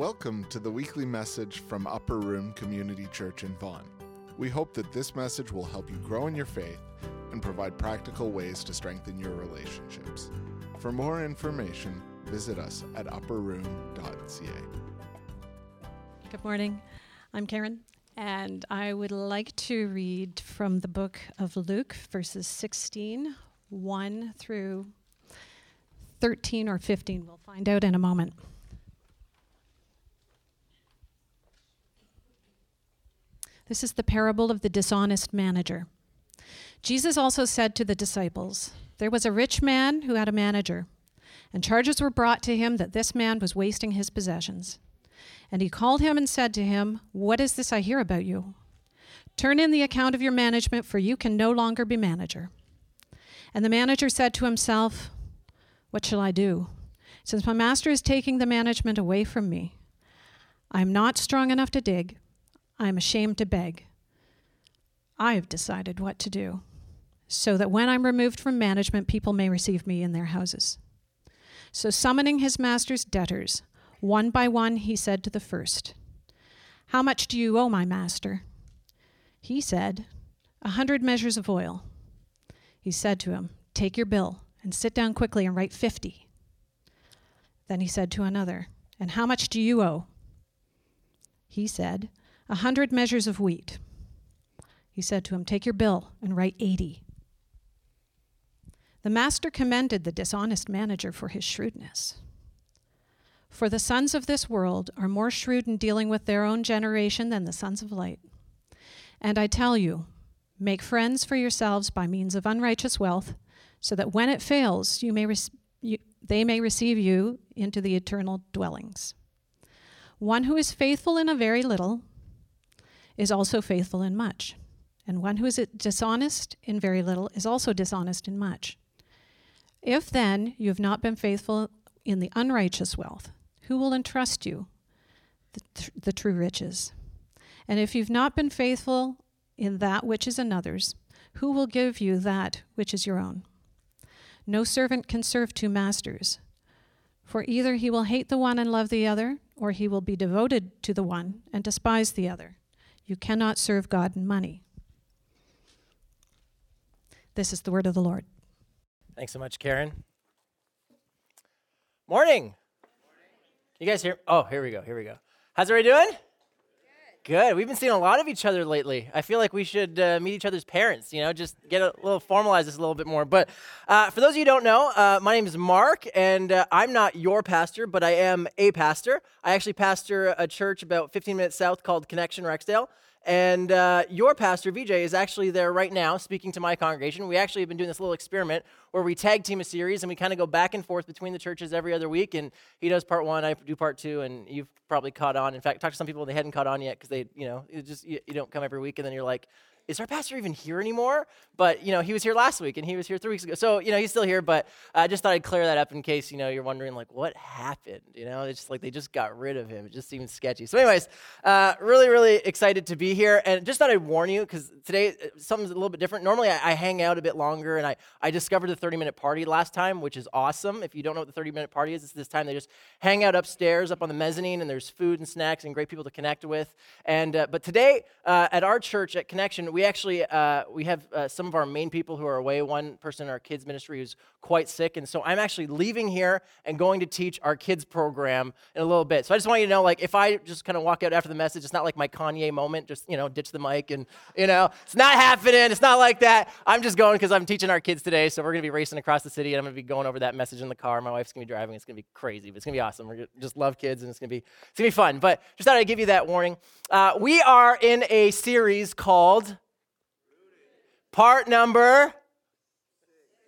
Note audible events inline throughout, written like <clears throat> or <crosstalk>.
Welcome to the weekly message from Upper Room Community Church in Vaughan. We hope that this message will help you grow in your faith and provide practical ways to strengthen your relationships. For more information, visit us at upperroom.ca. Good morning. I'm Karen, and I would like to read from the book of Luke, verses 16, 1 through 13 or 15. We'll find out in a moment. This is the parable of the dishonest manager. Jesus also said to the disciples, There was a rich man who had a manager, and charges were brought to him that this man was wasting his possessions. And he called him and said to him, What is this I hear about you? Turn in the account of your management, for you can no longer be manager. And the manager said to himself, What shall I do? Since my master is taking the management away from me, I am not strong enough to dig I am ashamed to beg. I have decided what to do, so that when I'm removed from management, people may receive me in their houses. So, summoning his master's debtors, one by one, he said to the first, How much do you owe my master? He said, A hundred measures of oil. He said to him, Take your bill and sit down quickly and write fifty. Then he said to another, And how much do you owe? He said, a hundred measures of wheat. He said to him, Take your bill and write eighty. The master commended the dishonest manager for his shrewdness. For the sons of this world are more shrewd in dealing with their own generation than the sons of light. And I tell you, make friends for yourselves by means of unrighteous wealth, so that when it fails, you may you, they may receive you into the eternal dwellings. One who is faithful in a very little is also faithful in much. And one who is dishonest in very little is also dishonest in much. If then you have not been faithful in the unrighteous wealth, who will entrust you the, th- the true riches? And if you've not been faithful in that which is another's, who will give you that which is your own? No servant can serve two masters, for either he will hate the one and love the other, or he will be devoted to the one and despise the other. You cannot serve God and money. This is the word of the Lord. Thanks so much, Karen. Morning. You guys here? Oh, here we go. Here we go. How's everybody doing? Good. We've been seeing a lot of each other lately. I feel like we should uh, meet each other's parents, you know, just get a little, formalize this a little bit more. But uh, for those of you who don't know, uh, my name is Mark, and uh, I'm not your pastor, but I am a pastor. I actually pastor a church about 15 minutes south called Connection Rexdale. And uh, your pastor, VJ, is actually there right now speaking to my congregation. We actually have been doing this little experiment where we tag team a series and we kind of go back and forth between the churches every other week. And he does part one, I do part two, and you've probably caught on. In fact, talk to some people, they hadn't caught on yet because they, you know, just you, you don't come every week and then you're like, is our pastor even here anymore? But, you know, he was here last week and he was here three weeks ago. So, you know, he's still here, but I just thought I'd clear that up in case, you know, you're wondering, like, what happened? You know, it's just like they just got rid of him. It just seems sketchy. So, anyways, uh, really, really excited to be here. And just thought I'd warn you because today uh, something's a little bit different. Normally, I, I, hang out a bit longer and I, I discovered the 30 minute party last time, which is awesome. If you don't know what the 30 minute party is, it's this time they just hang out upstairs up on the mezzanine and there's food and snacks and great people to connect with. And, uh, but today uh, at our church at Connection, we actually, uh, we have uh, some of our main people who are away. One person in our kids ministry who's quite sick, and so I'm actually leaving here and going to teach our kids program in a little bit. So I just want you to know, like, if I just kind of walk out after the message, it's not like my Kanye moment, just you know, ditch the mic and you know, it's not happening. It's not like that. I'm just going because I'm teaching our kids today, so we're gonna be racing across the city, and I'm gonna be going over that message in the car. My wife's gonna be driving. It's gonna be crazy, but it's gonna be awesome. We're just love kids, and it's gonna be it's gonna be fun. But just thought I'd give you that warning. Uh, we are in a series called Part number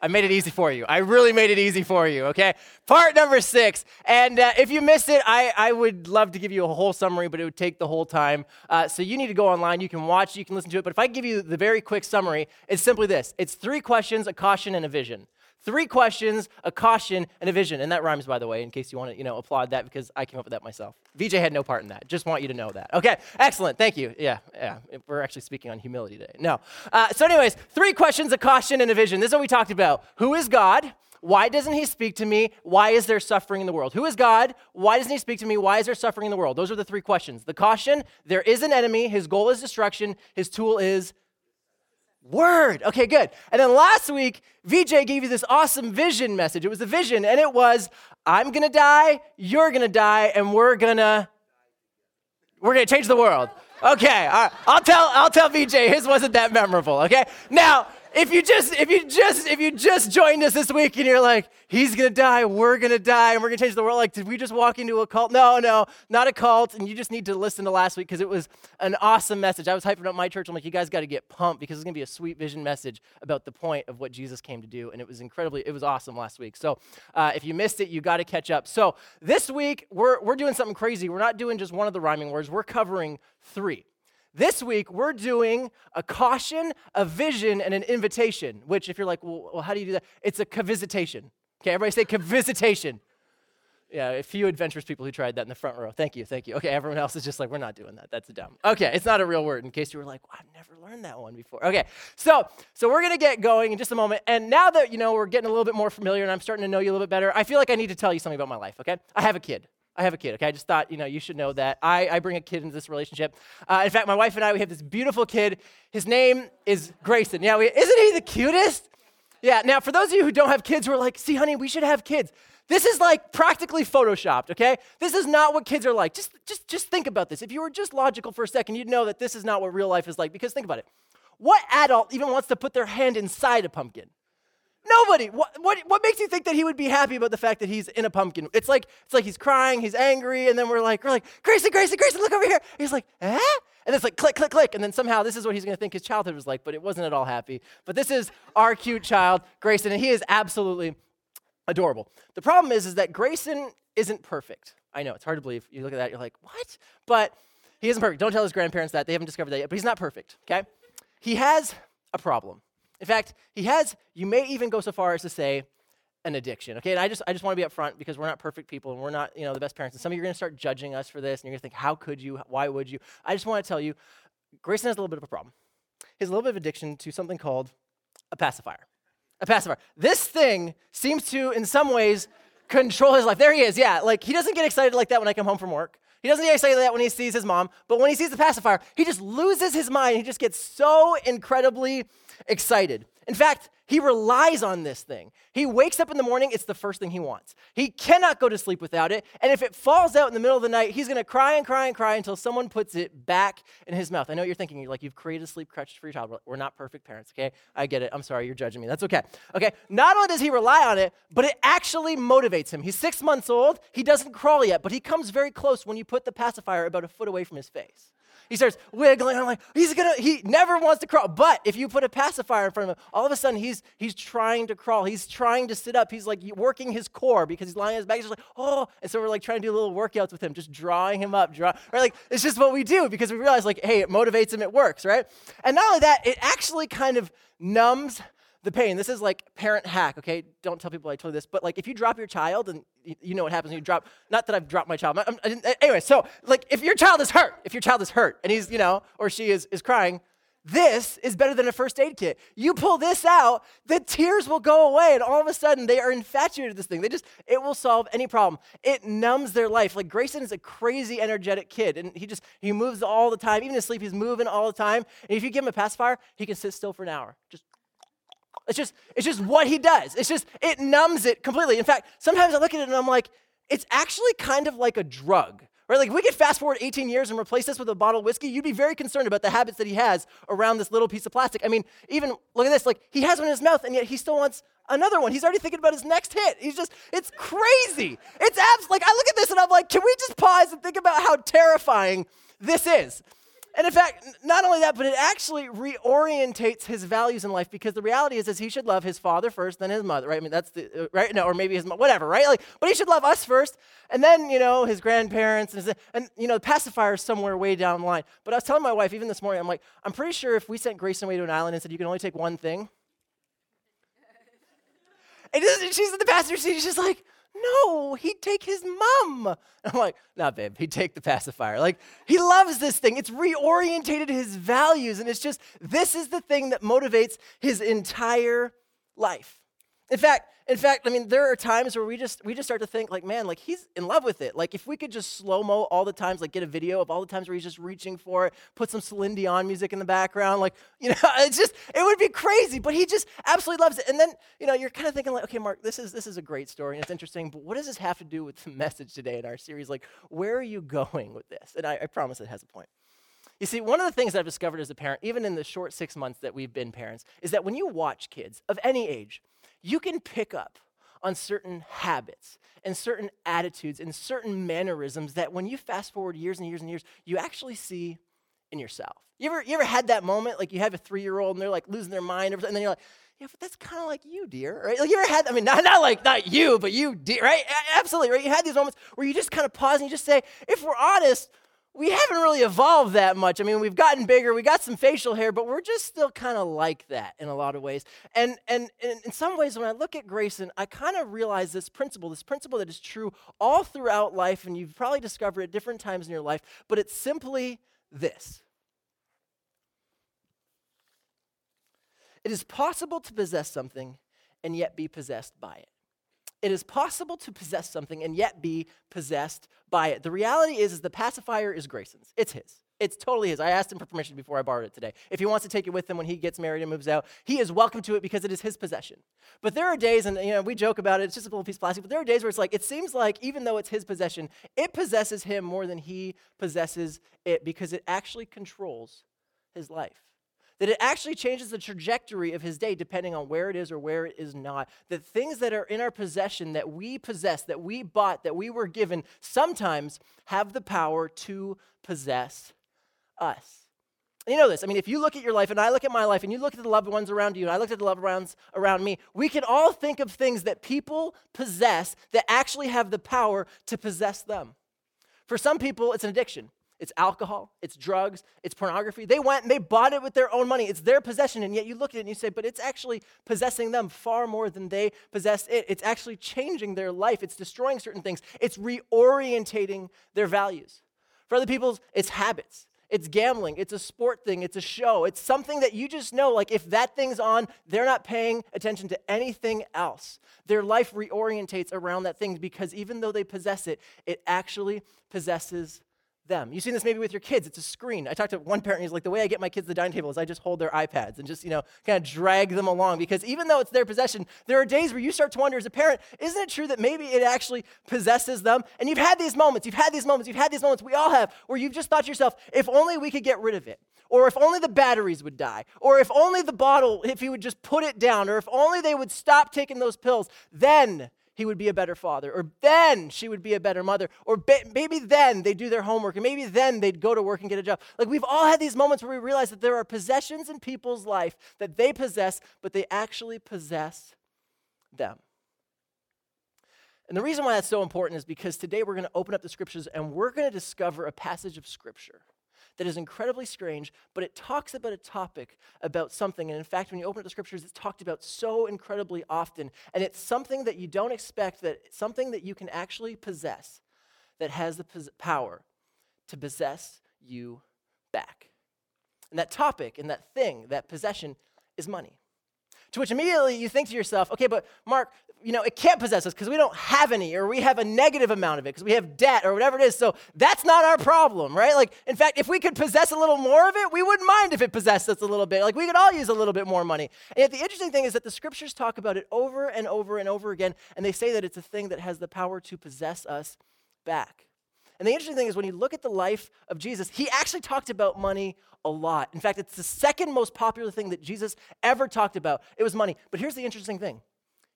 I made it easy for you. I really made it easy for you, okay? Part number six. And uh, if you missed it, I, I would love to give you a whole summary, but it would take the whole time. Uh, so you need to go online. You can watch, you can listen to it. But if I give you the very quick summary, it's simply this it's three questions, a caution, and a vision. Three questions, a caution, and a vision. And that rhymes, by the way, in case you want to, you know, applaud that because I came up with that myself. VJ had no part in that. Just want you to know that. Okay, excellent. Thank you. Yeah, yeah. We're actually speaking on humility today. No. Uh, so, anyways, three questions, a caution, and a vision. This is what we talked about. Who is God? Why doesn't he speak to me? Why is there suffering in the world? Who is God? Why doesn't he speak to me? Why is there suffering in the world? Those are the three questions. The caution there is an enemy, his goal is destruction, his tool is word. Okay, good. And then last week, VJ gave you this awesome vision message. It was a vision, and it was I'm gonna die, you're gonna die, and we're gonna we're gonna change the world. Okay, all right. I'll tell I'll tell VJ his wasn't that memorable. Okay, now if you just if you just if you just joined us this week and you're like he's gonna die we're gonna die and we're gonna change the world like did we just walk into a cult? No no not a cult and you just need to listen to last week because it was an awesome message. I was hyping up my church. I'm like you guys got to get pumped because it's gonna be a sweet vision message about the point of what jesus came to do and it was incredibly it was awesome last week. So uh, if you missed it you got to catch up. So this week we're we're doing something crazy. We're not doing just one of the rhyming words. We're covering three this week, we're doing a caution, a vision, and an invitation, which, if you're like, well, well how do you do that? It's a cavisitation. Okay, everybody say cavisitation. Yeah, a few adventurous people who tried that in the front row. Thank you, thank you. Okay, everyone else is just like, we're not doing that. That's dumb. Okay, it's not a real word. In case you were like, well, I've never learned that one before. Okay, so so we're gonna get going in just a moment. And now that you know we're getting a little bit more familiar, and I'm starting to know you a little bit better, I feel like I need to tell you something about my life. Okay, I have a kid. I have a kid, okay? I just thought, you know, you should know that. I, I bring a kid into this relationship. Uh, in fact, my wife and I, we have this beautiful kid. His name is Grayson. Yeah, we, isn't he the cutest? Yeah, now for those of you who don't have kids who are like, see, honey, we should have kids. This is like practically photoshopped, okay? This is not what kids are like. Just, just, just think about this. If you were just logical for a second, you'd know that this is not what real life is like. Because think about it. What adult even wants to put their hand inside a pumpkin? Nobody. What, what, what makes you think that he would be happy about the fact that he's in a pumpkin? It's like it's like he's crying, he's angry, and then we're like, we're like, Grayson, Grayson, Grayson, look over here. He's like, eh? And it's like click, click, click. And then somehow this is what he's gonna think his childhood was like, but it wasn't at all happy. But this is our cute child, Grayson, and he is absolutely adorable. The problem is, is that Grayson isn't perfect. I know, it's hard to believe. You look at that, you're like, what? But he isn't perfect. Don't tell his grandparents that. They haven't discovered that yet, but he's not perfect, okay? He has a problem. In fact, he has, you may even go so far as to say, an addiction. Okay, and I just I just want to be upfront because we're not perfect people and we're not, you know, the best parents. And some of you are gonna start judging us for this, and you're gonna think, how could you? Why would you? I just want to tell you, Grayson has a little bit of a problem. He has a little bit of addiction to something called a pacifier. A pacifier. This thing seems to, in some ways, control his life. There he is, yeah. Like he doesn't get excited like that when I come home from work. He doesn't like that when he sees his mom, but when he sees the pacifier, he just loses his mind. He just gets so incredibly excited. In fact, he relies on this thing. He wakes up in the morning, it's the first thing he wants. He cannot go to sleep without it. And if it falls out in the middle of the night, he's gonna cry and cry and cry until someone puts it back in his mouth. I know what you're thinking. You're like, you've created a sleep crutch for your child. We're not perfect parents, okay? I get it. I'm sorry, you're judging me. That's okay. Okay, not only does he rely on it, but it actually motivates him. He's six months old. He doesn't crawl yet, but he comes very close when you put the pacifier about a foot away from his face. He starts wiggling. I'm like, he's gonna, he never wants to crawl. But if you put a pacifier in front of him, all of a sudden he's he's trying to crawl. He's trying to sit up. He's like working his core because he's lying on his back. He's like, oh. And so we're like trying to do little workouts with him, just drawing him up. Draw, right? Like, it's just what we do because we realize, like, hey, it motivates him, it works, right? And not only that, it actually kind of numbs the pain. This is like parent hack, okay? Don't tell people I told you this, but like if you drop your child and you know what happens when you drop, not that I've dropped my child. I'm, I'm, anyway, so like if your child is hurt, if your child is hurt and he's, you know, or she is, is crying, this is better than a first aid kit. You pull this out, the tears will go away, and all of a sudden they are infatuated with this thing. They just, it will solve any problem. It numbs their life. Like Grayson is a crazy, energetic kid, and he just, he moves all the time. Even asleep, he's moving all the time. And if you give him a pacifier, he can sit still for an hour. Just it's just, it's just what he does. It's just, it numbs it completely. In fact, sometimes I look at it and I'm like, it's actually kind of like a drug. Right? Like, we could fast forward 18 years and replace this with a bottle of whiskey, you'd be very concerned about the habits that he has around this little piece of plastic. I mean, even look at this, like, he has one in his mouth, and yet he still wants another one. He's already thinking about his next hit. He's just, it's crazy. It's abs, like, I look at this and I'm like, can we just pause and think about how terrifying this is? And in fact, not only that, but it actually reorientates his values in life because the reality is, is he should love his father first, then his mother, right? I mean, that's the, uh, right? No, or maybe his, mother, whatever, right? Like, but he should love us first, and then, you know, his grandparents, and, and you know, the pacifier is somewhere way down the line. But I was telling my wife, even this morning, I'm like, I'm pretty sure if we sent Grayson away to an island and said, you can only take one thing, <laughs> and she's in the passenger seat, she's just like, no, he'd take his mom. I'm like, nah, babe, he'd take the pacifier. Like, he loves this thing. It's reorientated his values, and it's just, this is the thing that motivates his entire life. In fact, In fact, I mean, there are times where we just we just start to think like, man, like he's in love with it. Like if we could just slow mo all the times, like get a video of all the times where he's just reaching for it, put some Celine Dion music in the background, like <laughs> you know, it's just it would be crazy. But he just absolutely loves it. And then you know, you're kind of thinking like, okay, Mark, this is this is a great story and it's interesting, but what does this have to do with the message today in our series? Like, where are you going with this? And I, I promise it has a point. You see, one of the things I've discovered as a parent, even in the short six months that we've been parents, is that when you watch kids of any age, you can pick up on certain habits and certain attitudes and certain mannerisms that when you fast forward years and years and years, you actually see in yourself. You ever, you ever had that moment, like you have a three year old and they're like losing their mind, and then you're like, yeah, but that's kind of like you, dear, right? Like you ever had, I mean, not, not like, not you, but you, dear, right? Absolutely, right? You had these moments where you just kind of pause and you just say, if we're honest, we haven't really evolved that much. I mean, we've gotten bigger, we got some facial hair, but we're just still kind of like that in a lot of ways. And, and, and in some ways, when I look at Grayson, I kind of realize this principle, this principle that is true all throughout life, and you've probably discovered at different times in your life, but it's simply this. It is possible to possess something and yet be possessed by it it is possible to possess something and yet be possessed by it. The reality is, is the pacifier is Grayson's. It's his. It's totally his. I asked him for permission before I borrowed it today. If he wants to take it with him when he gets married and moves out, he is welcome to it because it is his possession. But there are days, and you know, we joke about it, it's just a little piece of plastic, but there are days where it's like, it seems like even though it's his possession, it possesses him more than he possesses it because it actually controls his life that it actually changes the trajectory of his day depending on where it is or where it is not. That things that are in our possession, that we possess, that we bought, that we were given, sometimes have the power to possess us. You know this. I mean, if you look at your life and I look at my life and you look at the loved ones around you and I look at the loved ones around me, we can all think of things that people possess that actually have the power to possess them. For some people, it's an addiction it's alcohol, it's drugs, it's pornography. They went and they bought it with their own money. It's their possession, and yet you look at it and you say, but it's actually possessing them far more than they possessed it. It's actually changing their life, it's destroying certain things, it's reorientating their values. For other people, it's habits. It's gambling. It's a sport thing. It's a show. It's something that you just know, like, if that thing's on, they're not paying attention to anything else. Their life reorientates around that thing because even though they possess it, it actually possesses them. You've seen this maybe with your kids. It's a screen. I talked to one parent, he's like, the way I get my kids to the dining table is I just hold their iPads and just, you know, kind of drag them along because even though it's their possession, there are days where you start to wonder as a parent, isn't it true that maybe it actually possesses them? And you've had these moments, you've had these moments, you've had these moments, we all have, where you've just thought to yourself, if only we could get rid of it, or if only the batteries would die, or if only the bottle, if he would just put it down, or if only they would stop taking those pills, then he would be a better father, or then she would be a better mother, or be- maybe then they'd do their homework, and maybe then they'd go to work and get a job. Like we've all had these moments where we realize that there are possessions in people's life that they possess, but they actually possess them. And the reason why that's so important is because today we're going to open up the scriptures and we're going to discover a passage of scripture that is incredibly strange, but it talks about a topic about something. And in fact, when you open up the scriptures, it's talked about so incredibly often. And it's something that you don't expect, that something that you can actually possess that has the pos- power to possess you back. And that topic and that thing, that possession, is money. To which immediately you think to yourself, okay, but Mark, you know, it can't possess us because we don't have any, or we have a negative amount of it because we have debt or whatever it is. So that's not our problem, right? Like, in fact, if we could possess a little more of it, we wouldn't mind if it possessed us a little bit. Like, we could all use a little bit more money. And yet, the interesting thing is that the scriptures talk about it over and over and over again, and they say that it's a thing that has the power to possess us back. And the interesting thing is when you look at the life of Jesus, he actually talked about money a lot. In fact, it's the second most popular thing that Jesus ever talked about. It was money. But here's the interesting thing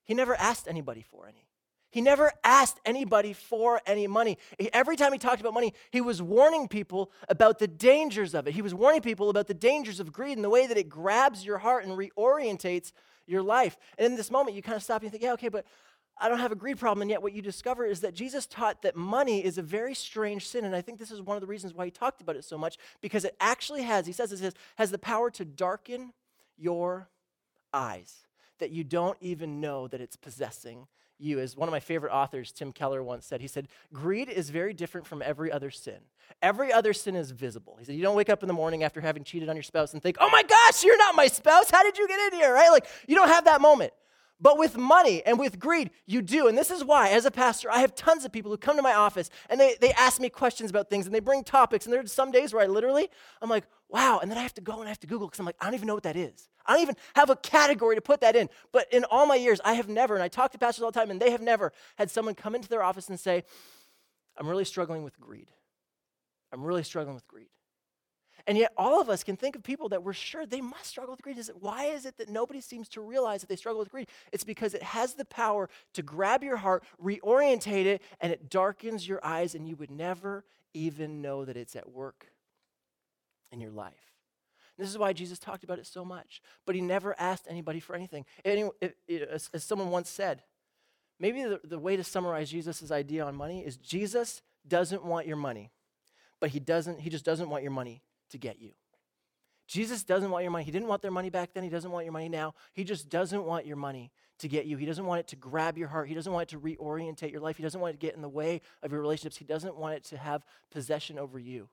he never asked anybody for any. He never asked anybody for any money. Every time he talked about money, he was warning people about the dangers of it. He was warning people about the dangers of greed and the way that it grabs your heart and reorientates your life. And in this moment, you kind of stop and you think, yeah, okay, but I don't have a greed problem. And yet, what you discover is that Jesus taught that money is a very strange sin. And I think this is one of the reasons why he talked about it so much, because it actually has, he says it has the power to darken your eyes, that you don't even know that it's possessing you. As one of my favorite authors, Tim Keller, once said, he said, Greed is very different from every other sin. Every other sin is visible. He said, You don't wake up in the morning after having cheated on your spouse and think, Oh my gosh, you're not my spouse. How did you get in here? Right? Like, you don't have that moment. But with money and with greed, you do. And this is why, as a pastor, I have tons of people who come to my office and they, they ask me questions about things and they bring topics. And there's some days where I literally, I'm like, wow. And then I have to go and I have to Google because I'm like, I don't even know what that is. I don't even have a category to put that in. But in all my years, I have never, and I talk to pastors all the time, and they have never had someone come into their office and say, I'm really struggling with greed. I'm really struggling with greed. And yet, all of us can think of people that we're sure they must struggle with greed. Is it, why is it that nobody seems to realize that they struggle with greed? It's because it has the power to grab your heart, reorientate it, and it darkens your eyes, and you would never even know that it's at work in your life. This is why Jesus talked about it so much. But he never asked anybody for anything. Any, it, it, as, as, someone once said, maybe the, the way to summarize Jesus' idea on money is Jesus doesn't want your money, but he doesn't, he just doesn't want your money to get you. Jesus doesn't want your money. He didn't want their money back then. He doesn't want your money now. He just doesn't want your money to get you. He doesn't want it to grab your heart. He doesn't want it to reorientate your life. He doesn't want it to get in the way of your relationships. He doesn't want it to have possession over you.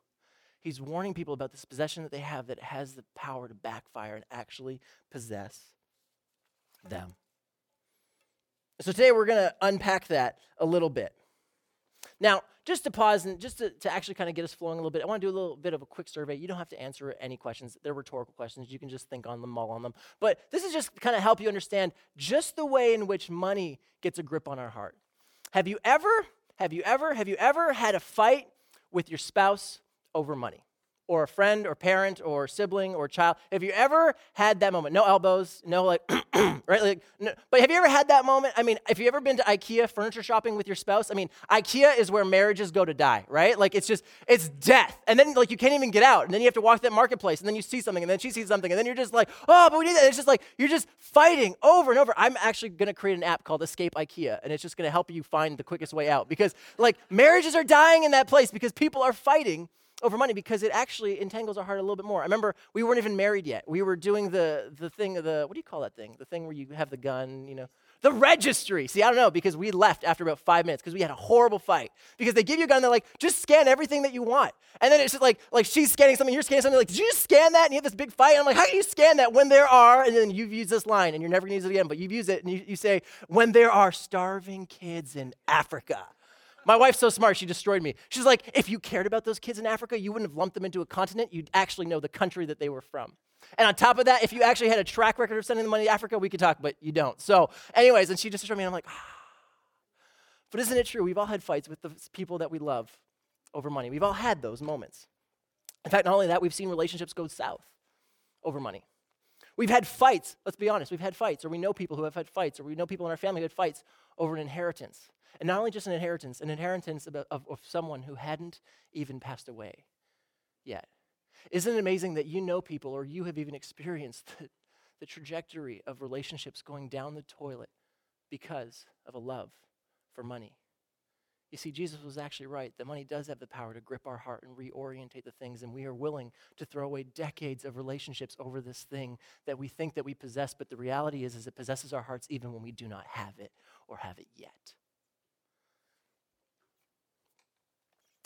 He's warning people about this possession that they have that has the power to backfire and actually possess them. So today we're going to unpack that a little bit. Now, just to pause and just to, to actually kind of get us flowing a little bit, I want to do a little bit of a quick survey. You don't have to answer any questions, they're rhetorical questions. You can just think on them, mull on them. But this is just kind of help you understand just the way in which money gets a grip on our heart. Have you ever, have you ever, have you ever had a fight with your spouse over money? or a friend or parent or sibling or child. Have you ever had that moment? No elbows no like <clears throat> right? Like no, but have you ever had that moment? I mean if you ever been to ikea furniture shopping with your spouse i mean ikea is where marriages go to die right? Like it's just it's death. And then like you can't even get out. And then you have to walk to that marketplace and then you see something and then she sees something and then you're just like oh but we need that. It's just like you're just fighting over and over. I'm actually to create an app called escape ikea and it's just to help you find the quickest way out because like marriages are dying in that place because people are fighting over money because it actually entangles our heart a little bit more. I remember we weren't even married yet. We were doing the the thing the what do you call that thing? The thing where you have the gun, you know, the registry. See, I don't know because we left after about five minutes because we had a horrible fight because they give you a gun. They're like, just scan everything that you want, and then it's just like like she's scanning something, you're scanning something. Like, did you just scan that? And you have this big fight. And I'm like, how do you scan that when there are? And then you've used this line, and you're never gonna use it again, but you've used it, and you, you say, when there are starving kids in Africa. My wife's so smart, she destroyed me. She's like, if you cared about those kids in Africa, you wouldn't have lumped them into a continent. You'd actually know the country that they were from. And on top of that, if you actually had a track record of sending the money to Africa, we could talk, but you don't. So, anyways, and she just destroyed me, and I'm like, ah. But isn't it true? We've all had fights with the people that we love over money. We've all had those moments. In fact, not only that, we've seen relationships go south over money. We've had fights, let's be honest, we've had fights, or we know people who have had fights, or we know people in our family who had fights over an inheritance. And not only just an inheritance, an inheritance of, of, of someone who hadn't even passed away yet. Isn't it amazing that you know people or you have even experienced <laughs> the, the trajectory of relationships going down the toilet because of a love for money? You see, Jesus was actually right that money does have the power to grip our heart and reorientate the things, and we are willing to throw away decades of relationships over this thing that we think that we possess, but the reality is, is it possesses our hearts even when we do not have it or have it yet.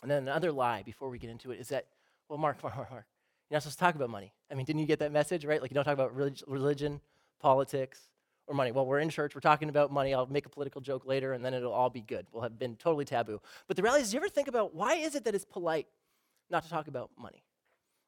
And then another lie before we get into it is that, well, Mark, <laughs> Mark, Mark, Mark, you're not supposed to talk about money. I mean, didn't you get that message, right? Like, you don't talk about religion, politics, or money. Well, we're in church, we're talking about money. I'll make a political joke later, and then it'll all be good. We'll have been totally taboo. But the reality is, you ever think about why is it that it's polite not to talk about money?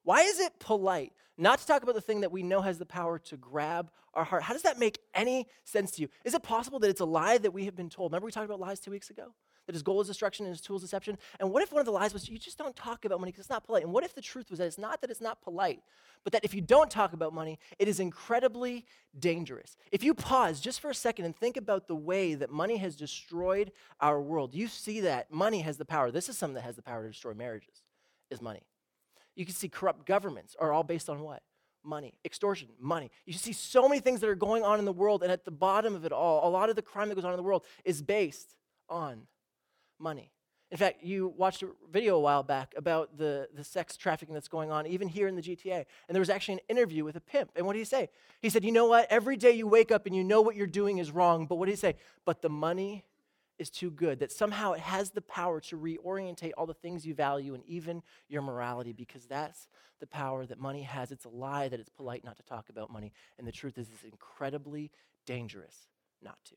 Why is it polite not to talk about the thing that we know has the power to grab our heart? How does that make any sense to you? Is it possible that it's a lie that we have been told? Remember we talked about lies two weeks ago? That his goal is destruction and his tool is deception? And what if one of the lies was you just don't talk about money because it's not polite? And what if the truth was that it's not that it's not polite, but that if you don't talk about money, it is incredibly dangerous? If you pause just for a second and think about the way that money has destroyed our world, you see that money has the power. This is something that has the power to destroy marriages, is money. You can see corrupt governments are all based on what? money, extortion, money. You see so many things that are going on in the world, and at the bottom of it all, a lot of the crime that goes on in the world is based on money. In fact, you watched a video a while back about the, the sex trafficking that's going on, even here in the GTA. And there was actually an interview with a pimp. And what did he say? He said, You know what? Every day you wake up and you know what you're doing is wrong. But what did he say? But the money is too good, that somehow it has the power to reorientate all the things you value and even your morality, because that's the power that money has. It's a lie that it's polite not to talk about money. And the truth is, it's incredibly dangerous not to.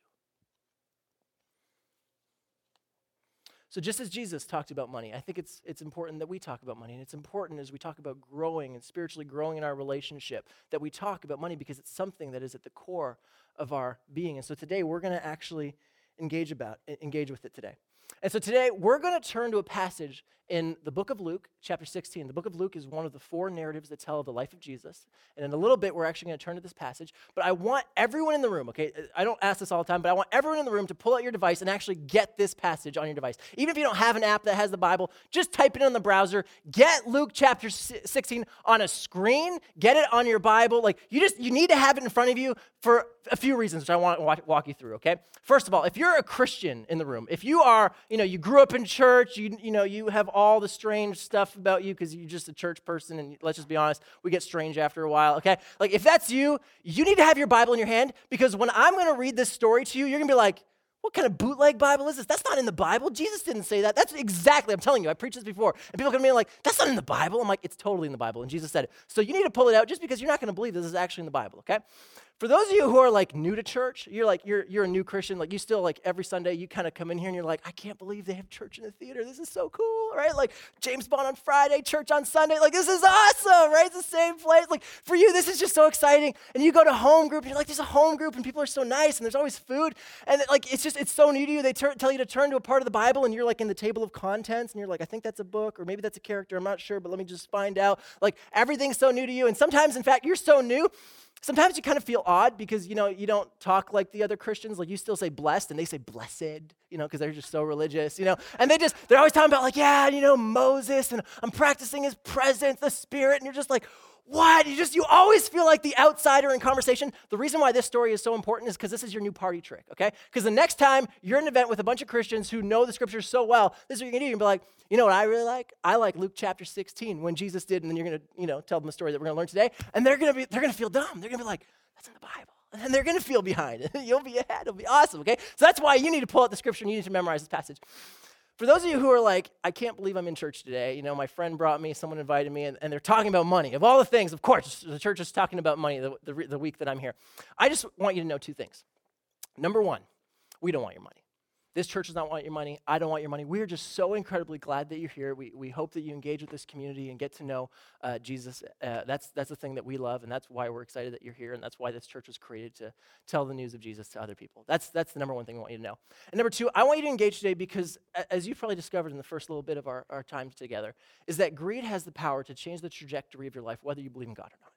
So, just as Jesus talked about money, I think it's, it's important that we talk about money. And it's important as we talk about growing and spiritually growing in our relationship that we talk about money because it's something that is at the core of our being. And so, today we're going to actually engage, about, engage with it today. And so today we're going to turn to a passage in the book of Luke, chapter 16. The book of Luke is one of the four narratives that tell of the life of Jesus. And in a little bit, we're actually going to turn to this passage. But I want everyone in the room, okay? I don't ask this all the time, but I want everyone in the room to pull out your device and actually get this passage on your device. Even if you don't have an app that has the Bible, just type it in the browser. Get Luke chapter 16 on a screen. Get it on your Bible. Like, you just, you need to have it in front of you for a few reasons, which I want to walk you through, okay? First of all, if you're a Christian in the room, if you are, you know, you grew up in church, you, you know, you have all the strange stuff about you because you're just a church person, and let's just be honest, we get strange after a while, okay? Like, if that's you, you need to have your Bible in your hand because when I'm going to read this story to you, you're going to be like, what kind of bootleg Bible is this? That's not in the Bible. Jesus didn't say that. That's exactly, I'm telling you, I preached this before. And people going to be like, that's not in the Bible. I'm like, it's totally in the Bible. And Jesus said it. So you need to pull it out just because you're not going to believe this is actually in the Bible, okay? For those of you who are like new to church, you're like, you're, you're a new Christian, like you still like every Sunday, you kind of come in here and you're like, I can't believe they have church in the theater. This is so cool, right? Like James Bond on Friday, church on Sunday. Like, this is awesome, right? It's the same place. Like, for you, this is just so exciting. And you go to home group and you're like, there's a home group and people are so nice and there's always food. And like, it's just, it's so new to you. They ter- tell you to turn to a part of the Bible and you're like in the table of contents and you're like, I think that's a book or maybe that's a character. I'm not sure, but let me just find out. Like, everything's so new to you. And sometimes, in fact, you're so new Sometimes you kind of feel odd because you know you don't talk like the other Christians. Like you still say blessed and they say blessed, you know, because they're just so religious, you know. And they just they're always talking about like, yeah, you know, Moses and I'm practicing his presence, the Spirit, and you're just like, what? You just, you always feel like the outsider in conversation. The reason why this story is so important is because this is your new party trick, okay? Because the next time you're in an event with a bunch of Christians who know the scriptures so well, this is what you're gonna do. You're gonna be like, you know what I really like? I like Luke chapter 16 when Jesus did, and then you're gonna, you know, tell them the story that we're gonna learn today. And they're gonna be, they're gonna feel dumb. They're gonna be like, that's in the Bible. And they're gonna feel behind. <laughs> You'll be ahead. It'll be awesome, okay? So that's why you need to pull out the scripture and you need to memorize this passage. For those of you who are like, I can't believe I'm in church today, you know, my friend brought me, someone invited me, and, and they're talking about money. Of all the things, of course, the church is talking about money the, the, the week that I'm here. I just want you to know two things. Number one, we don't want your money. This church does not want your money. I don't want your money. We are just so incredibly glad that you're here. We, we hope that you engage with this community and get to know uh, Jesus. Uh, that's, that's the thing that we love, and that's why we're excited that you're here, and that's why this church was created to tell the news of Jesus to other people. That's, that's the number one thing we want you to know. And number two, I want you to engage today because, as you probably discovered in the first little bit of our, our time together, is that greed has the power to change the trajectory of your life, whether you believe in God or not.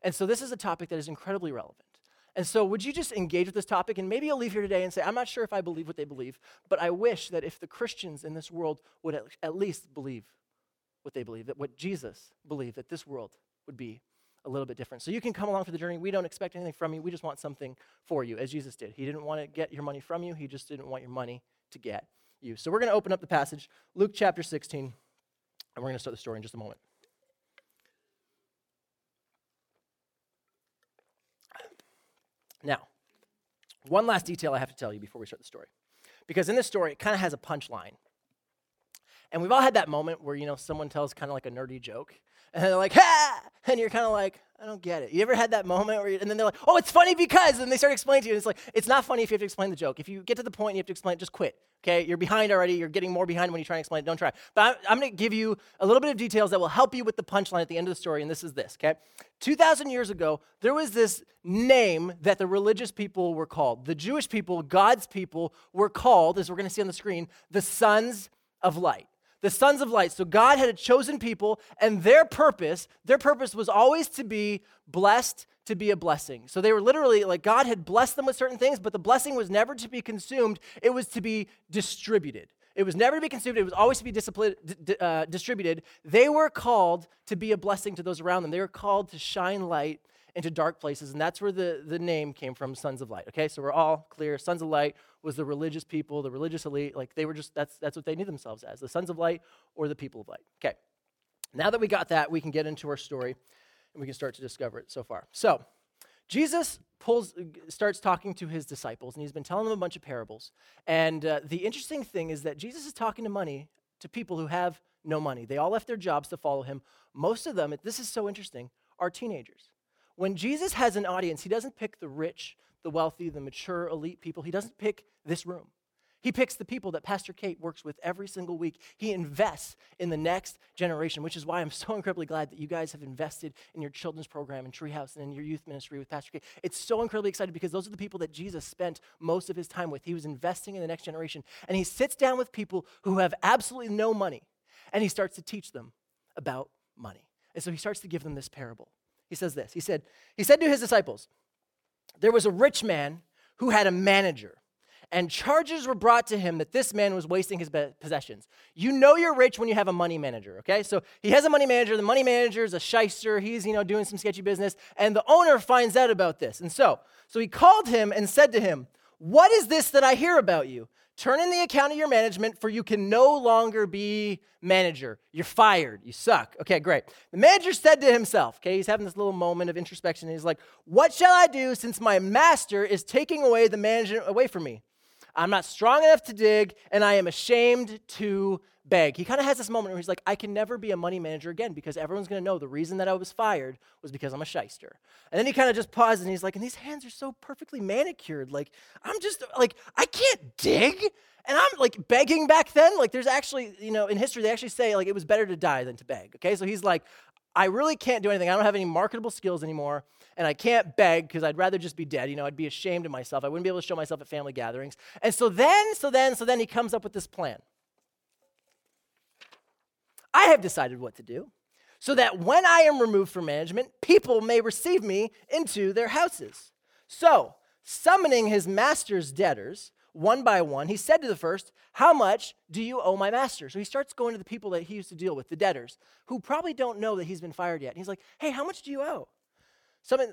And so, this is a topic that is incredibly relevant. And so, would you just engage with this topic? And maybe you'll leave here today and say, I'm not sure if I believe what they believe, but I wish that if the Christians in this world would at, least believe what they believe, that what Jesus believed, that this world would be a little bit different. So you can come along for the journey. We don't expect anything from you. We just want something for you, as Jesus did. He didn't want to get your money from you, He just didn't want your money to get you. So we're going to open up the passage, Luke chapter 16, and we're going to start the story in just a moment. Now, one last detail I have to tell you before we start the story. Because in this story, it kind of has a punchline. And we've all had that moment where, you know, someone tells kind of like a nerdy joke, and they're like, ha! <laughs> And you're kind of like, I don't get it. You ever had that moment where, you, and then they're like, oh, it's funny because, and they start explaining to you, and it's like, it's not funny if you have to explain the joke. If you get to the point and you have to explain it, just quit. Okay, you're behind already. You're getting more behind when you try and explain it. Don't try. But I'm, I'm going to give you a little bit of details that will help you with the punchline at the end of the story, and this is this. Okay, 2,000 years ago, there was this name that the religious people were called. The Jewish people, God's people, were called, as we're going to see on the screen, the sons of light the sons of light. So God had a chosen people, and their purpose, their purpose was always to be blessed, to be a blessing. So they were literally like God had blessed them with certain things, but the blessing was never to be consumed, it was to be distributed. It was never to be consumed, it was always to be uh, distributed. They were called to be a blessing to those around them. They were called to shine light into dark places. And that's where the, the name came from, Sons of Light. Okay, so we're all clear. Sons of Light was the religious people, the religious elite. Like they were just, that's, that's what they knew themselves as the Sons of Light or the people of light. Okay, now that we got that, we can get into our story and we can start to discover it so far. So, Jesus pulls, starts talking to his disciples, and he's been telling them a bunch of parables. And uh, the interesting thing is that Jesus is talking to money to people who have no money. They all left their jobs to follow him. Most of them, this is so interesting, are teenagers. When Jesus has an audience, he doesn't pick the rich, the wealthy, the mature, elite people. He doesn't pick this room. He picks the people that Pastor Kate works with every single week. He invests in the next generation, which is why I'm <laughs> so incredibly glad that you guys have invested in your children's program in Treehouse and in your youth ministry with Pastor Kate. It's so incredibly excited because those are the people that Jesus spent most of his time with. He was investing in the next generation. And he sits down with people who have absolutely no money and he starts to teach them about money. And so he starts to give them this parable. He says this. He said, he said to his disciples, There was a rich man who had a manager and charges were brought to him that this man was wasting his possessions. You know you're rich when you have a money manager, okay? So he has a money manager. The money manager is a shyster. He's, you know, doing some sketchy business, and the owner finds out about this. And so, so he called him and said to him, "What is this that I hear about you? Turn in the account of your management, for you can no longer be manager. You're fired. You suck. Okay, great. The manager said to himself, okay, he's having this little moment of introspection, and he's like, What shall I do since my master is taking away the management away from me? I'm not strong enough to dig, and I am ashamed to beg. He kind of has this moment where he's like, I can never be a money manager again because everyone's going to know the reason that I was fired was because I'm a shyster. And then he kind of just pauses and he's like, and these hands are so perfectly manicured. Like, I'm just, like, I can't dig. And I'm like begging back then. Like, there's actually, you know, in history, they actually say, like, it was better to die than to beg. Okay. So he's like, I really can't do anything. I don't have any marketable skills anymore and I can't beg because I'd rather just be dead. You know, I'd be ashamed of myself. I wouldn't be able to show myself at family gatherings. And so then, so then, so then he comes up with this plan. I have decided what to do so that when I am removed from management, people may receive me into their houses. So, summoning his master's debtors, one by one, he said to the first, How much do you owe my master? So he starts going to the people that he used to deal with, the debtors, who probably don't know that he's been fired yet. And he's like, Hey, how much do you owe?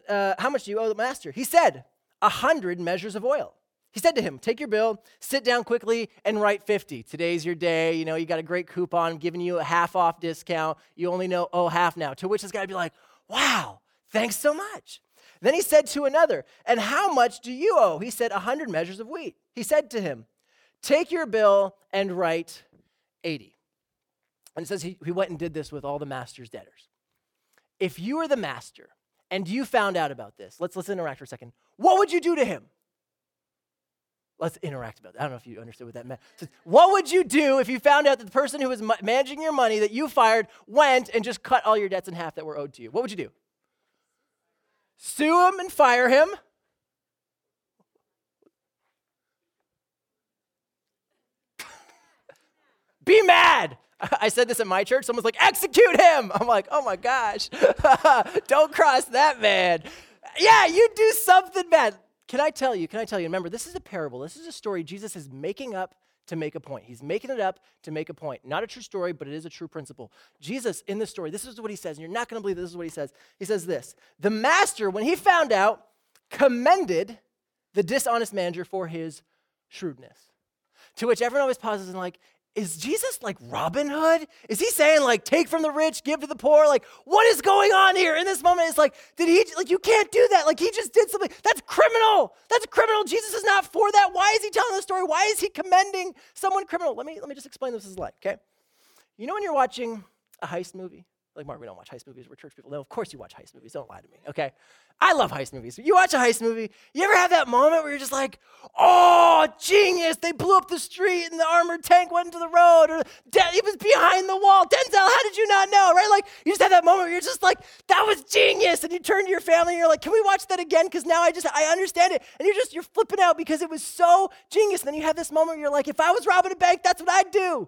Uh, how much do you owe the master? He said, A hundred measures of oil. He said to him, Take your bill, sit down quickly, and write 50. Today's your day. You know, you got a great coupon I'm giving you a half off discount. You only know, oh, half now. To which this guy would be like, Wow, thanks so much. Then he said to another, And how much do you owe? He said, A hundred measures of wheat. He said to him, Take your bill and write 80. And it says he, he went and did this with all the master's debtors. If you were the master and you found out about this, let's, let's interact for a second. What would you do to him? Let's interact about that. I don't know if you understood what that meant. what would you do if you found out that the person who was managing your money that you fired went and just cut all your debts in half that were owed to you? What would you do? Sue him and fire him? <laughs> Be mad. <laughs> I said this at my church. Someone's like, execute him. I'm like, oh my gosh, <laughs> don't cross that man. Yeah, you do something bad. Can I tell you? Can I tell you? Remember, this is a parable. This is a story Jesus is making up to make a point. He's making it up to make a point. Not a true story, but it is a true principle. Jesus, in this story, this is what he says, and you're not going to believe this is what he says. He says this The master, when he found out, commended the dishonest manager for his shrewdness. To which everyone always pauses and, like, is Jesus like Robin Hood? Is he saying like take from the rich, give to the poor? Like what is going on here in this moment? It's like did he like you can't do that? Like he just did something that's criminal. That's criminal. Jesus is not for that. Why is he telling the story? Why is he commending someone criminal? Let me let me just explain this is like. Okay, you know when you're watching a heist movie like, Mark, we don't watch heist movies. We're church people. No, of course you watch heist movies. Don't lie to me, okay? I love heist movies. You watch a heist movie, you ever have that moment where you're just like, oh, genius, they blew up the street and the armored tank went into the road, or it was behind the wall. Denzel, how did you not know, right? Like, you just have that moment where you're just like, that was genius. And you turn to your family and you're like, can we watch that again? Because now I just, I understand it. And you're just, you're flipping out because it was so genius. And then you have this moment where you're like, if I was robbing a bank, that's what I'd do.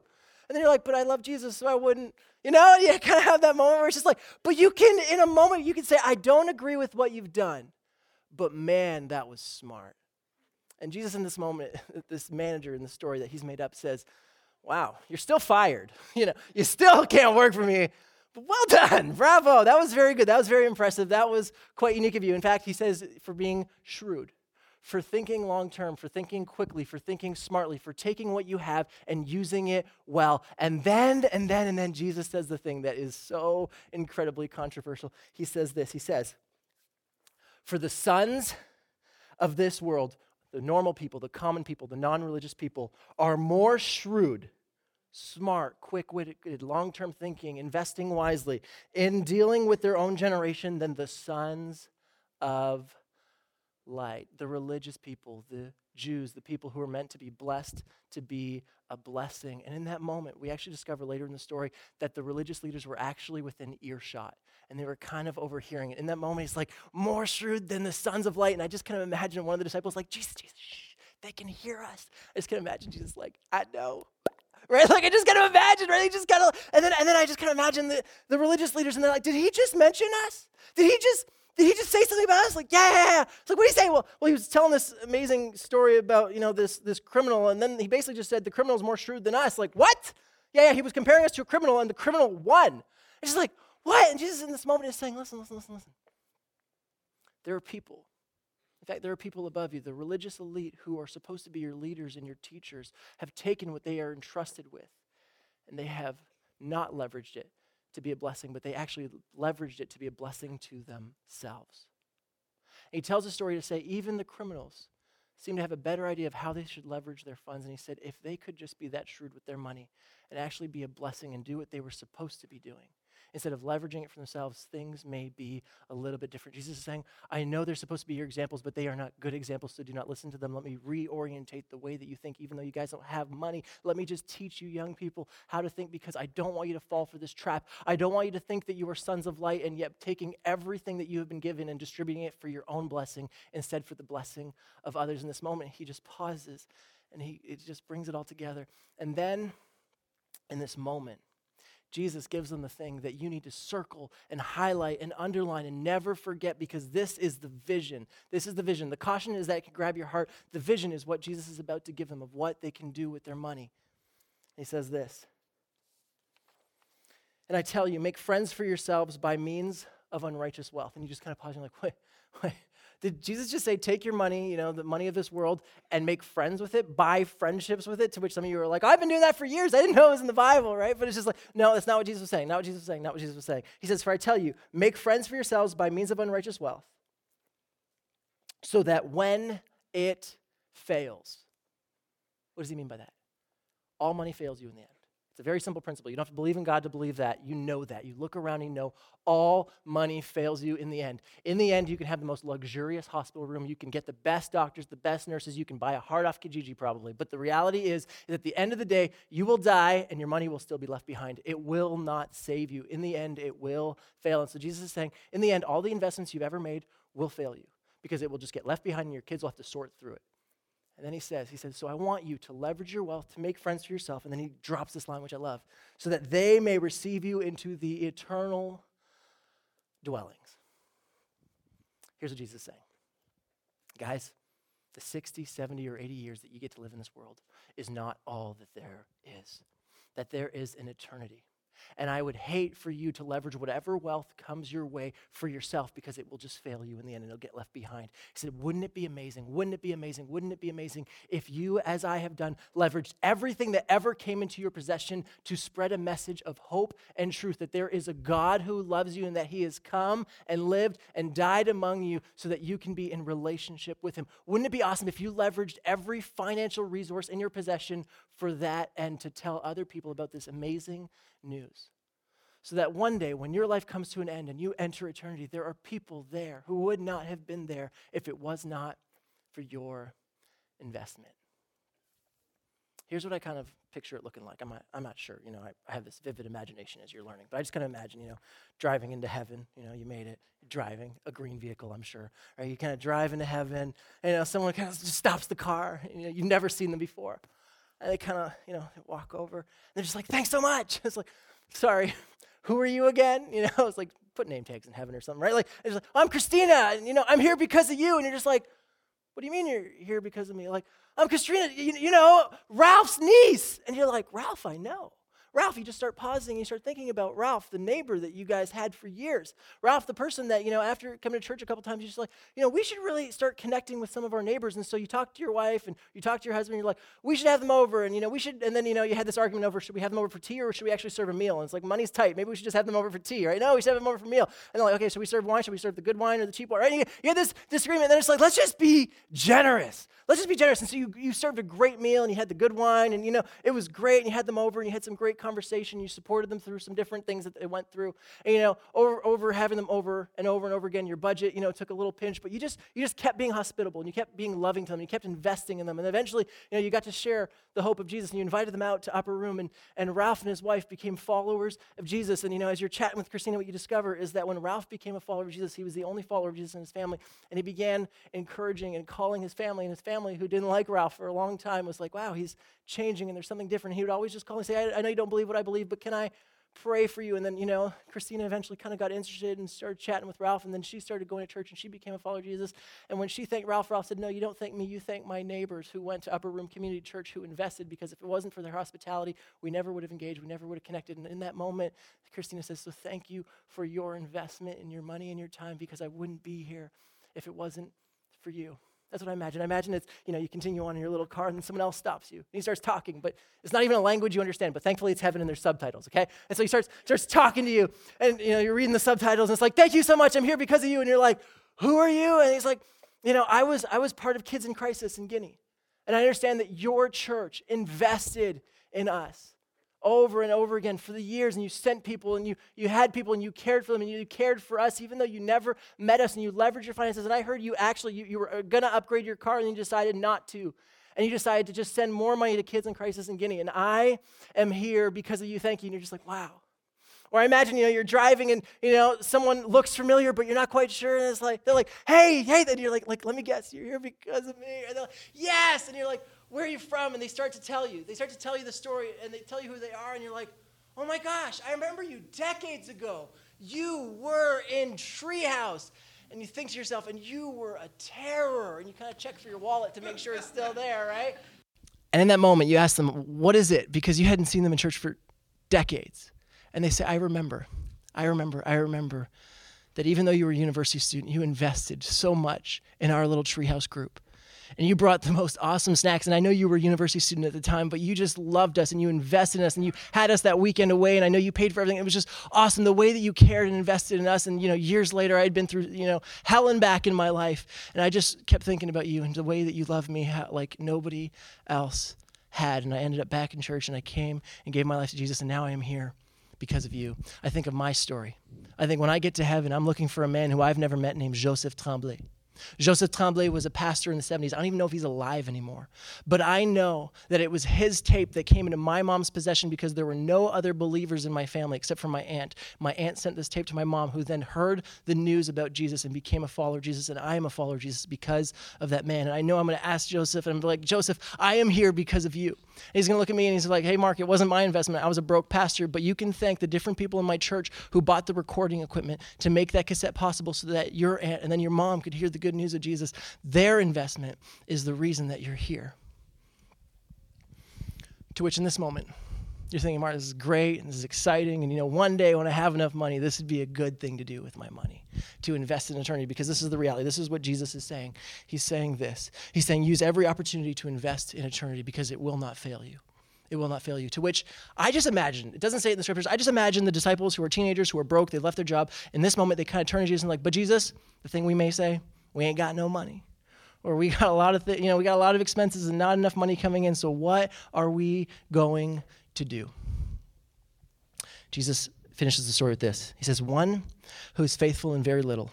And then you're like, but I love Jesus, so I wouldn't. You know, you kind of have that moment where it's just like, but you can, in a moment, you can say, I don't agree with what you've done, but man, that was smart. And Jesus, in this moment, <laughs> this manager in the story that he's made up says, Wow, you're still fired. <laughs> You know, you still can't work for me. But well done. Bravo. That was very good. That was very impressive. That was quite unique of you. In fact, he says for being shrewd for thinking long term, for thinking quickly, for thinking smartly, for taking what you have and using it well. And then, and then, and then Jesus says the thing that is so incredibly controversial. He says this He says, For the sons of this world, the normal people, the common people, the non religious people, are more shrewd smart, quick witted, long term thinking, investing wisely in dealing with their own generation than the sons of light. The religious people, the Jews, the people who were meant to be blessed, to be a blessing. And in that moment, we actually discover later in the story that the religious leaders were actually within earshot and they were kind of overhearing it. In that moment, he's like, more shrewd than the sons of light. And I just kind of imagine one of the disciples like, Jesus, Jesus, shh, they can hear us. I just can imagine Jesus like, I know. <laughs> Right? Like I just kind of imagine, right? They just kind of, and then and then I just kind of imagine the, the religious leaders, and they're like, did he just mention us? Did he just did he just say something about us? Like, yeah. It's like, what did he say? Well, well, he was telling this amazing story about, you know, this, this criminal, and then he basically just said the criminal's more shrewd than us. Like, what? Yeah, yeah, he was comparing us to a criminal, and the criminal won. It's just like, what? And Jesus in this moment is saying, listen, listen, listen, listen. There are people. In fact, there are people above you, the religious elite who are supposed to be your leaders and your teachers, have taken what they are entrusted with, and they have not leveraged it to be a blessing, but they actually leveraged it to be a blessing to themselves. And he tells a story to say even the criminals seem to have a better idea of how they should leverage their funds. And he said if they could just be that shrewd with their money and actually be a blessing and do what they were supposed to be doing, instead of leveraging it for themselves, things may be a little bit different. Jesus is saying, I know they're supposed to be your examples, but they are not good examples, so do not listen to them. Let me reorientate the way that you think, even though you guys don't have money. Let me just teach you young people how to think because I don't want you to fall for this trap. I don't want you to think that you are sons of light and yet taking everything that you have been given and distributing it for your own blessing instead for the blessing of others. In this moment, he just pauses and he it just brings it all together. And then in this moment, Jesus gives them the thing that you need to circle and highlight and underline and never forget because this is the vision. This is the vision. The caution is that it can grab your heart. The vision is what Jesus is about to give them of what they can do with their money. He says this And I tell you, make friends for yourselves by means of unrighteous wealth. And you just kind of pause and you're like, wait, <laughs> wait, did Jesus just say, take your money, you know, the money of this world, and make friends with it, buy friendships with it? To which some of you are like, I've been doing that for years. I didn't know it was in the Bible, right? But it's just like, no, that's not what Jesus was saying. Not what Jesus was saying. Not what Jesus was saying. He says, For I tell you, make friends for yourselves by means of unrighteous wealth, so that when it fails, what does he mean by that? All money fails you in the end. It's a very simple principle. You don't have to believe in God to believe that. You know that. You look around and you know all money fails you in the end. In the end, you can have the most luxurious hospital room. You can get the best doctors, the best nurses. You can buy a heart off Kijiji probably. But the reality is, is at the end of the day, you will die and your money will still be left behind. It will not save you. In the end, it will fail. And so Jesus is saying, in the end, all the investments you've ever made will fail you because it will just get left behind and your kids will have to sort through it. And then he says, he says, so I want you to leverage your wealth to make friends for yourself. And then he drops this line, which I love, so that they may receive you into the eternal dwellings. Here's what Jesus is saying. Guys, the 60, 70, or 80 years that you get to live in this world is not all that there is. That there is an eternity. And I would hate for you to leverage whatever wealth comes your way for yourself because it will just fail you in the end and it'll get left behind. He said, Wouldn't it be amazing? Wouldn't it be amazing? Wouldn't it be amazing if you, as I have done, leveraged everything that ever came into your possession to spread a message of hope and truth that there is a God who loves you and that he has come and lived and died among you so that you can be in relationship with him? Wouldn't it be awesome if you leveraged every financial resource in your possession for that and to tell other people about this amazing news. So that one day, when your life comes to an end and you enter eternity, there are people there who would not have been there if it was not for your investment. Here's what I kind of picture it looking like. I'm not, I'm not sure. You know, I, I have this vivid imagination as you're learning, but I just kind of imagine, you know, driving into heaven. You know, you made it. driving a green vehicle, I'm sure. Right? You kind of drive into heaven, and you know, someone kind of just stops the car. You know, you've never seen them before. And they kind of, you know, walk over. They're just like, thanks so much. <laughs> It's like, sorry, who are you again? <laughs> You know, it's like, put name tags in heaven or something, right? Like, it's like, I'm Christina, and, you know, I'm here because of you. And you're just like, what do you mean you're here because of me? Like, I'm Christina, you, you know, Ralph's niece. And you're like, Ralph, I know. Ralph, you just start pausing and you start thinking about Ralph, the neighbor that you guys had for years. Ralph, the person that, you know, after coming to church a couple times, you're just like, you know, we should really start connecting with some of our neighbors. And so you talk to your wife and you talk to your husband, and you're like, we should have them over. And, you know, we should, and then, you know, you had this argument over, should we have them over for tea or should we actually serve a meal? And it's like, money's tight. Maybe we should just have them over for tea, right? No, we should have them over for a meal. And they're like, okay, should we serve wine? Should we serve the good wine or the cheap wine? Right? And you, you this disagreement. And then it's like, let's just be generous. Let's just be generous. And so you, you served a great meal and you had the good wine and, you know, it was great and you had them over and you had some great conversation. You supported them through some different things that they went through. And, you know, over, over having them over and over and over again, your budget, you know, took a little pinch, but you just, you just kept being hospitable and you kept being loving to them. You kept investing in them. And eventually, you know, you got to share the hope of Jesus and you invited them out to upper room. And, and Ralph and his wife became followers of Jesus. And, you know, as you're chatting with Christina, what you discover is that when Ralph became a follower of Jesus, he was the only follower of Jesus in his family. And he began encouraging and calling his family. And his family, who didn't like Ralph for a long time, was like, wow, he's changing and there's something different. He would always just call and say, I, I know you don't believe what I believe, but can I pray for you. And then, you know, Christina eventually kind of got interested and started chatting with Ralph. And then she started going to church and she became a follower of Jesus. And when she thanked Ralph, Ralph said, No, you don't thank me. You thank my neighbors who went to Upper Room Community Church who invested because if it wasn't for their hospitality, we never would have engaged. We never would have connected. And in that moment, Christina says, So thank you for your investment and your money and your time because I wouldn't be here if it wasn't for you. That's what I imagine. I imagine it's, you know, you continue on in your little car and then someone else stops you. And he starts talking, but it's not even a language you understand, but thankfully it's heaven and there's subtitles, okay? And so he starts, starts talking to you, and, you know, you're reading the subtitles, and it's like, thank you so much, I'm here because of you. And you're like, who are you? And he's like, you know, I was, I was part of Kids in Crisis in Guinea. And I understand that your church invested in us over and over again for the years and you sent people and you, you had people and you cared for them and you cared for us even though you never met us and you leveraged your finances and i heard you actually you, you were uh, going to upgrade your car and you decided not to and you decided to just send more money to kids in crisis in guinea and i am here because of you thank you and you're just like wow or I imagine, you know, you're driving and, you know, someone looks familiar, but you're not quite sure. And it's like, they're like, hey, hey. Then you're like, like, let me guess, you're here because of me. And they're like, yes. And you're like, where are you from? And they start to tell you. They start to tell you the story and they tell you who they are. And you're like, oh my gosh, I remember you decades ago. You were in Treehouse. And you think to yourself, and you were a terror. And you kind of check for your wallet to make sure it's still there, right? And in that moment, you ask them, what is it? Because you hadn't seen them in church for decades. And they say, I remember. I remember. I remember that even though you were a university student, you invested so much in our little treehouse group and you brought the most awesome snacks. And I know you were a university student at the time, but you just loved us and you invested in us and you had us that weekend away. And I know you paid for everything. It was just awesome the way that you cared and invested in us. And, you know, years later, I had been through, you know, hell and back in my life. And I just kept thinking about you and the way that you loved me like nobody else had. And I ended up back in church and I came and gave my life to Jesus. And now I am here because of you. I think of my story. I think when I get to heaven, I'm looking for a man who I've never met named Joseph Tremblay. Joseph Tremblay was a pastor in the 70s. I don't even know if he's alive anymore. But I know that it was his tape that came into my mom's possession because there were no other believers in my family except for my aunt. My aunt sent this tape to my mom, who then heard the news about Jesus and became a follower of Jesus. And I am a follower of Jesus because of that man. And I know I'm going to ask Joseph, and I'm like, Joseph, I am here because of you. And he's going to look at me and he's like, hey, Mark, it wasn't my investment. I was a broke pastor, but you can thank the different people in my church who bought the recording equipment to make that cassette possible so that your aunt and then your mom could hear the good news of Jesus. Their investment is the reason that you're here. To which, in this moment, you're thinking, Mark, this is great and this is exciting. And you know, one day when I have enough money, this would be a good thing to do with my money to invest in eternity because this is the reality. This is what Jesus is saying. He's saying this. He's saying, use every opportunity to invest in eternity because it will not fail you. It will not fail you. To which I just imagine, it doesn't say it in the scriptures, I just imagine the disciples who are teenagers, who are broke, they left their job. In this moment, they kind of turn to Jesus and like, but Jesus, the thing we may say, we ain't got no money or we <laughs> got a lot of th- you know we got a lot of expenses and not enough money coming in so what are we going to do jesus finishes the story with this he says one who is faithful in very little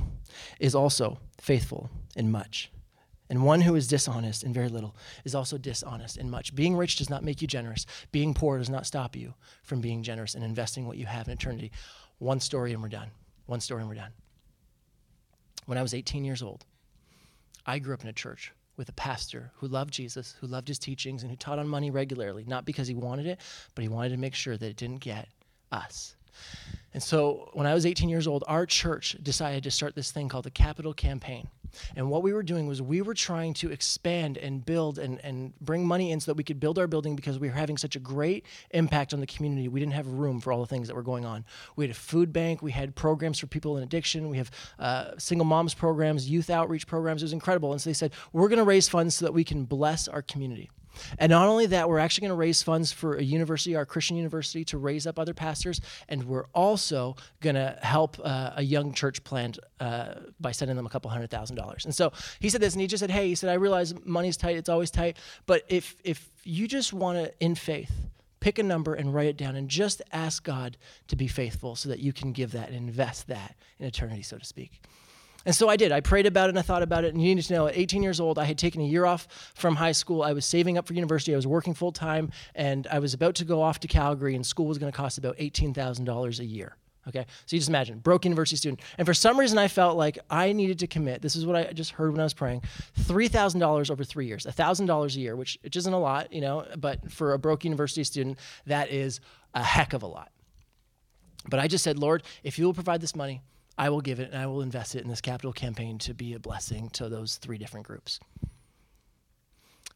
is also faithful in much and one who is dishonest in very little is also dishonest in much. Being rich does not make you generous. Being poor does not stop you from being generous and investing what you have in eternity. One story and we're done. One story and we're done. When I was 18 years old, I grew up in a church with a pastor who loved Jesus, who loved his teachings, and who taught on money regularly, not because he wanted it, but he wanted to make sure that it didn't get us. And so when I was 18 years old, our church decided to start this thing called the Capital Campaign. And what we were doing was we were trying to expand and build and, and bring money in so that we could build our building because we were having such a great impact on the community. We didn't have room for all the things that were going on. We had a food bank, we had programs for people in addiction, we have uh, single moms programs, youth outreach programs. It was incredible. And so they said, we're going to raise funds so that we can bless our community. And not only that, we're actually going to raise funds for a university, our Christian university, to raise up other pastors. And we're also going to help uh, a young church plant uh, by sending them a couple hundred thousand dollars. And so he said this, and he just said, Hey, he said, I realize money's tight, it's always tight. But if, if you just want to, in faith, pick a number and write it down and just ask God to be faithful so that you can give that and invest that in eternity, so to speak. And so I did. I prayed about it and I thought about it. And you need to know at 18 years old, I had taken a year off from high school. I was saving up for university. I was working full time and I was about to go off to Calgary, and school was going to cost about $18,000 a year. Okay, so you just imagine, broke university student. And for some reason, I felt like I needed to commit. This is what I just heard when I was praying $3,000 over three years, $1,000 a year, which, which isn't a lot, you know, but for a broke university student, that is a heck of a lot. But I just said, Lord, if you will provide this money, I will give it and I will invest it in this capital campaign to be a blessing to those three different groups.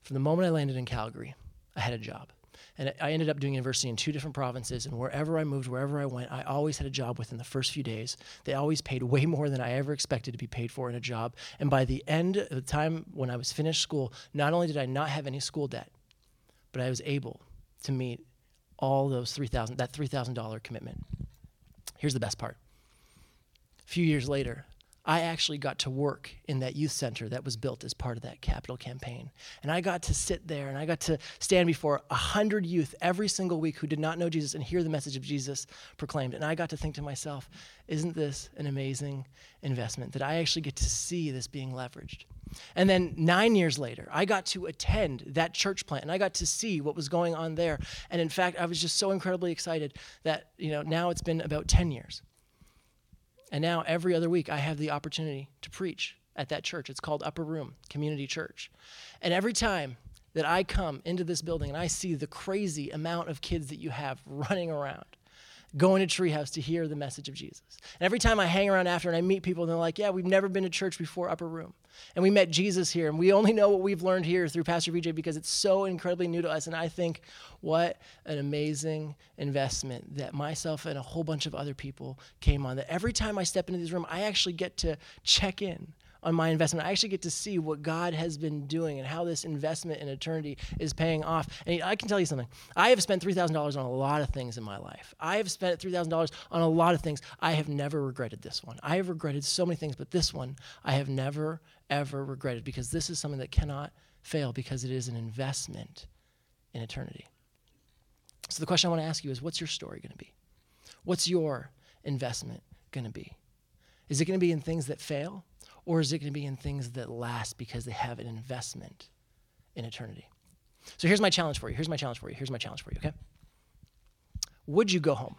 From the moment I landed in Calgary, I had a job. And I ended up doing university in two different provinces. And wherever I moved, wherever I went, I always had a job within the first few days. They always paid way more than I ever expected to be paid for in a job. And by the end of the time when I was finished school, not only did I not have any school debt, but I was able to meet all those 3000 that $3,000 commitment. Here's the best part. A few years later, I actually got to work in that youth center that was built as part of that capital campaign. And I got to sit there and I got to stand before a hundred youth every single week who did not know Jesus and hear the message of Jesus proclaimed. And I got to think to myself, isn't this an amazing investment that I actually get to see this being leveraged? And then nine years later, I got to attend that church plant and I got to see what was going on there. And in fact, I was just so incredibly excited that, you know, now it's been about 10 years. And now every other week, I have the opportunity to preach at that church. It's called Upper Room Community Church. And every time that I come into this building and I see the crazy amount of kids that you have running around, going to Treehouse to hear the message of Jesus. And every time I hang around after and I meet people and they're like, yeah, we've never been to church before Upper Room. And we met Jesus here and we only know what we've learned here through Pastor VJ because it's so incredibly new to us. And I think what an amazing investment that myself and a whole bunch of other people came on. That every time I step into this room, I actually get to check in on my investment. I actually get to see what God has been doing and how this investment in eternity is paying off. And I can tell you something. I have spent $3,000 on a lot of things in my life. I have spent $3,000 on a lot of things. I have never regretted this one. I have regretted so many things, but this one I have never, ever regretted because this is something that cannot fail because it is an investment in eternity. So the question I want to ask you is what's your story going to be? What's your investment going to be? Is it going to be in things that fail? Or is it going to be in things that last because they have an investment in eternity? So here's my challenge for you. Here's my challenge for you. Here's my challenge for you, okay? Would you go home?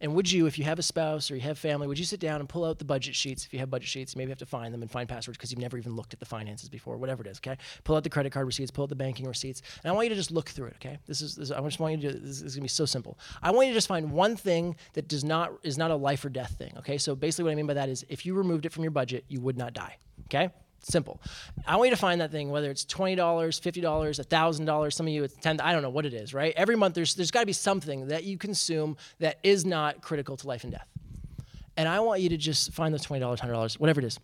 And would you, if you have a spouse or you have family, would you sit down and pull out the budget sheets? If you have budget sheets, maybe you have to find them and find passwords because you've never even looked at the finances before, whatever it is, okay? Pull out the credit card receipts, pull out the banking receipts, and I want you to just look through it, okay? This is, this, I just want you to, do this is gonna be so simple. I want you to just find one thing that does not, is not a life or death thing, okay? So basically what I mean by that is if you removed it from your budget, you would not die, okay? Simple. I want you to find that thing, whether it's $20, $50, $1,000, some of you it's 10 I don't know what it is, right? Every month there's, there's got to be something that you consume that is not critical to life and death. And I want you to just find those $20, $100, whatever it is.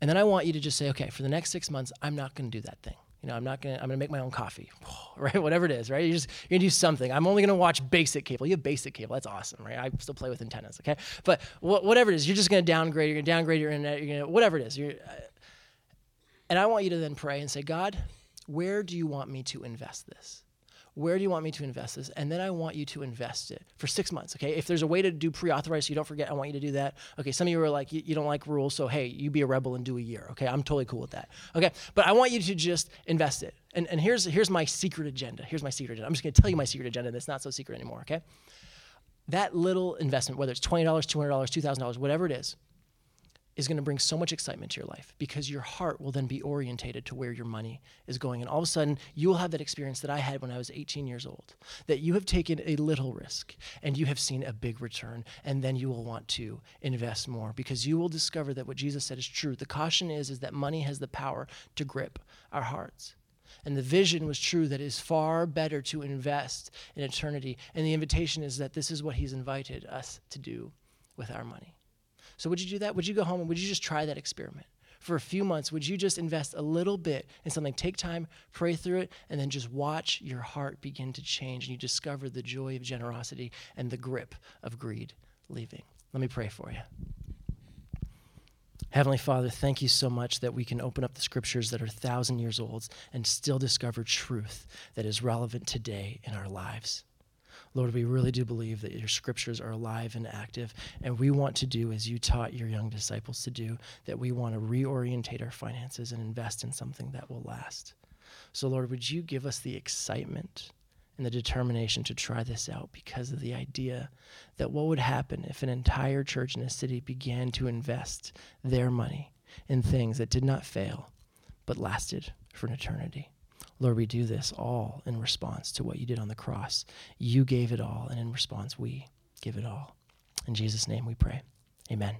And then I want you to just say, okay, for the next six months, I'm not going to do that thing. You know, I'm not gonna. I'm gonna make my own coffee, <sighs> right? Whatever it is, right? You just you're gonna do something. I'm only gonna watch basic cable. You have basic cable. That's awesome, right? I still play with antennas, okay? But wh- whatever it is, you're just gonna downgrade. You're gonna downgrade your internet. You're gonna whatever it is. You're, uh, and I want you to then pray and say, God, where do you want me to invest this? Where do you want me to invest this? And then I want you to invest it for six months, okay? If there's a way to do pre authorized so you don't forget, I want you to do that. Okay, some of you are like, you, you, don't like rules, so hey, you be a rebel and do a year, okay? I'm totally cool with that, okay? But I want you to just invest it. And, and here's, here's my secret agenda. Here's my secret agenda. I'm just gonna tell you my secret agenda, it's not so secret anymore, okay? That little investment, whether it's $20, $200, $2,000, whatever it is, is going to bring so much excitement to your life because your heart will then be orientated to where your money is going. And all of a sudden, you will have that experience that I had when I was 18 years old that you have taken a little risk and you have seen a big return. And then you will want to invest more because you will discover that what Jesus said is true. The caution is, is that money has the power to grip our hearts. And the vision was true that it is far better to invest in eternity. And the invitation is that this is what he's invited us to do with our money. So, would you do that? Would you go home and would you just try that experiment? For a few months, would you just invest a little bit in something? Take time, pray through it, and then just watch your heart begin to change and you discover the joy of generosity and the grip of greed leaving. Let me pray for you. Heavenly Father, thank you so much that we can open up the scriptures that are thousand years old and still discover truth that is relevant today in our lives. Lord, we really do believe that your scriptures are alive and active, and we want to do as you taught your young disciples to do, that we want to reorientate our finances and invest in something that will last. So, Lord, would you give us the excitement and the determination to try this out because of the idea that what would happen if an entire church in a city began to invest their money in things that did not fail but lasted for an eternity. Lord, we do this all in response to what you did on the cross. You gave it all, and in response, we give it all. In Jesus' name we pray. Amen.